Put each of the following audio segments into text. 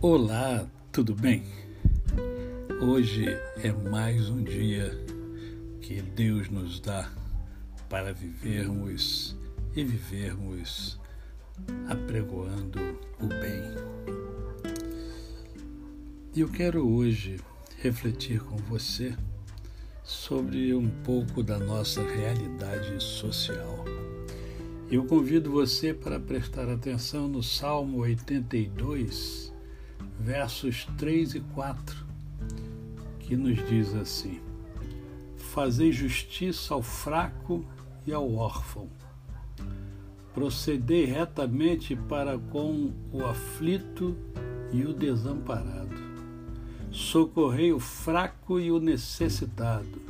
Olá, tudo bem? Hoje é mais um dia que Deus nos dá para vivermos e vivermos apregoando o bem. E eu quero hoje refletir com você sobre um pouco da nossa realidade social. Eu convido você para prestar atenção no Salmo 82 versos 3 e 4, que nos diz assim: Fazei justiça ao fraco e ao órfão, procedei retamente para com o aflito e o desamparado, socorrei o fraco e o necessitado,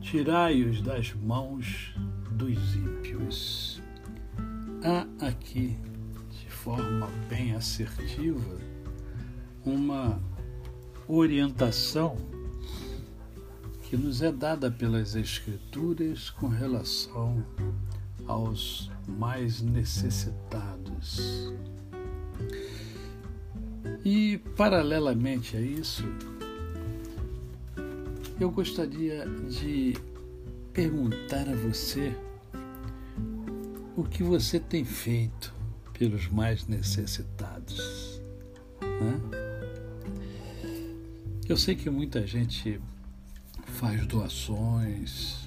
tirai-os das mãos dos ímpios. Há aqui, de forma bem assertiva, uma orientação que nos é dada pelas Escrituras com relação aos mais necessitados. E, paralelamente a isso, eu gostaria de perguntar a você o que você tem feito pelos mais necessitados. Né? Eu sei que muita gente faz doações.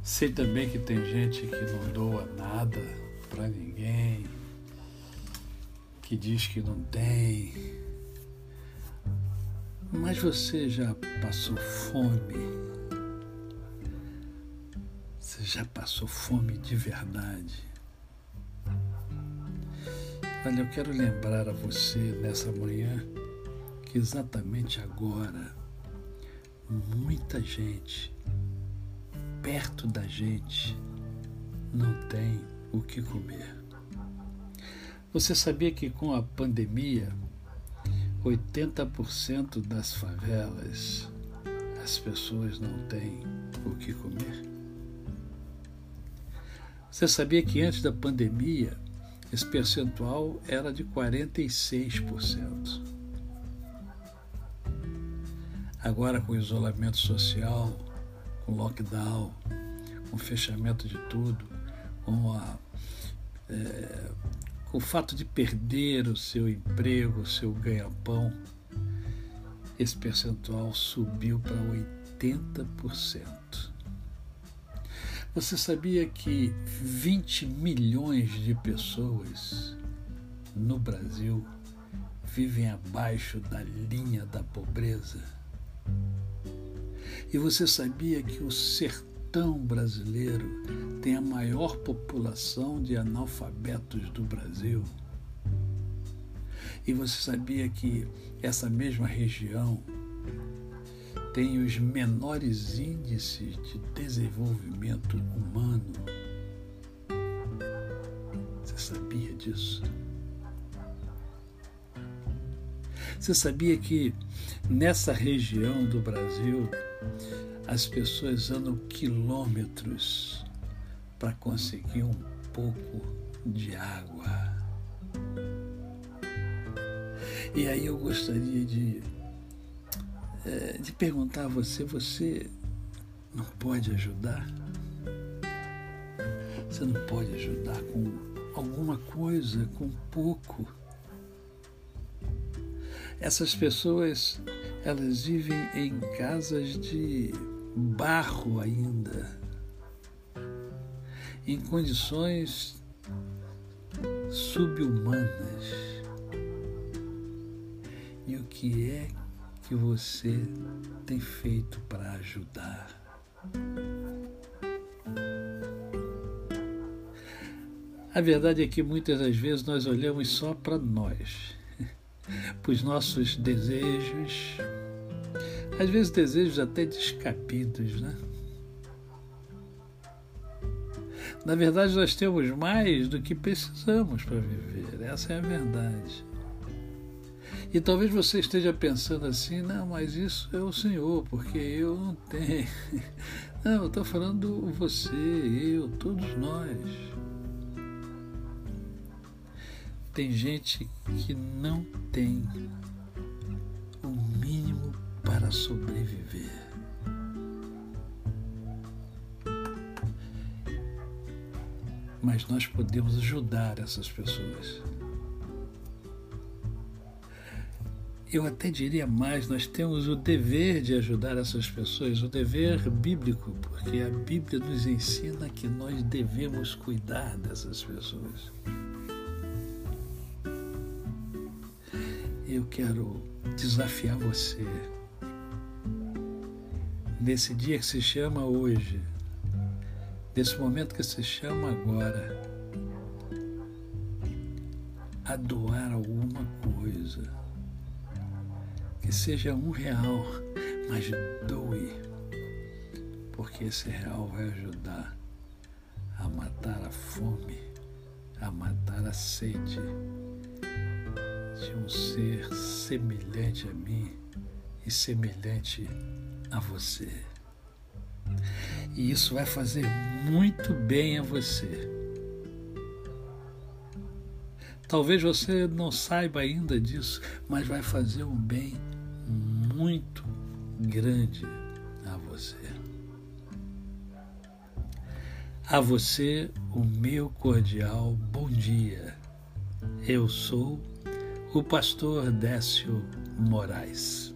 Sei também que tem gente que não doa nada para ninguém, que diz que não tem. Mas você já passou fome? Você já passou fome de verdade? Olha, eu quero lembrar a você nessa manhã exatamente agora, muita gente perto da gente não tem o que comer. Você sabia que com a pandemia, 80% das favelas as pessoas não têm o que comer? Você sabia que antes da pandemia esse percentual era de 46%? Agora, com o isolamento social, com lockdown, com o fechamento de tudo, com, a, é, com o fato de perder o seu emprego, o seu ganha-pão, esse percentual subiu para 80%. Você sabia que 20 milhões de pessoas no Brasil vivem abaixo da linha da pobreza? E você sabia que o sertão brasileiro tem a maior população de analfabetos do Brasil? E você sabia que essa mesma região tem os menores índices de desenvolvimento humano? Você sabia disso? Você sabia que nessa região do Brasil as pessoas andam quilômetros para conseguir um pouco de água? E aí eu gostaria de, eh, de perguntar a você: você não pode ajudar? Você não pode ajudar com alguma coisa, com pouco? Essas pessoas, elas vivem em casas de barro ainda, em condições subhumanas. E o que é que você tem feito para ajudar? A verdade é que muitas das vezes nós olhamos só para nós para os nossos desejos, às vezes desejos até descapidos, né? Na verdade, nós temos mais do que precisamos para viver, essa é a verdade. E talvez você esteja pensando assim, não, mas isso é o Senhor, porque eu não tenho. Não, eu estou falando você, eu, todos nós. Tem gente que não tem para sobreviver. Mas nós podemos ajudar essas pessoas. eu até diria mais, nós temos o dever de ajudar essas pessoas, o dever bíblico, porque a Bíblia nos ensina que nós devemos cuidar dessas pessoas. Eu quero desafiar você nesse dia que se chama hoje, nesse momento que se chama agora, a doar alguma coisa que seja um real, mas doe, porque esse real vai ajudar a matar a fome, a matar a sede de um ser semelhante a mim e semelhante a você. E isso vai fazer muito bem a você. Talvez você não saiba ainda disso, mas vai fazer um bem muito grande a você. A você, o meu cordial bom dia. Eu sou o pastor Décio Moraes.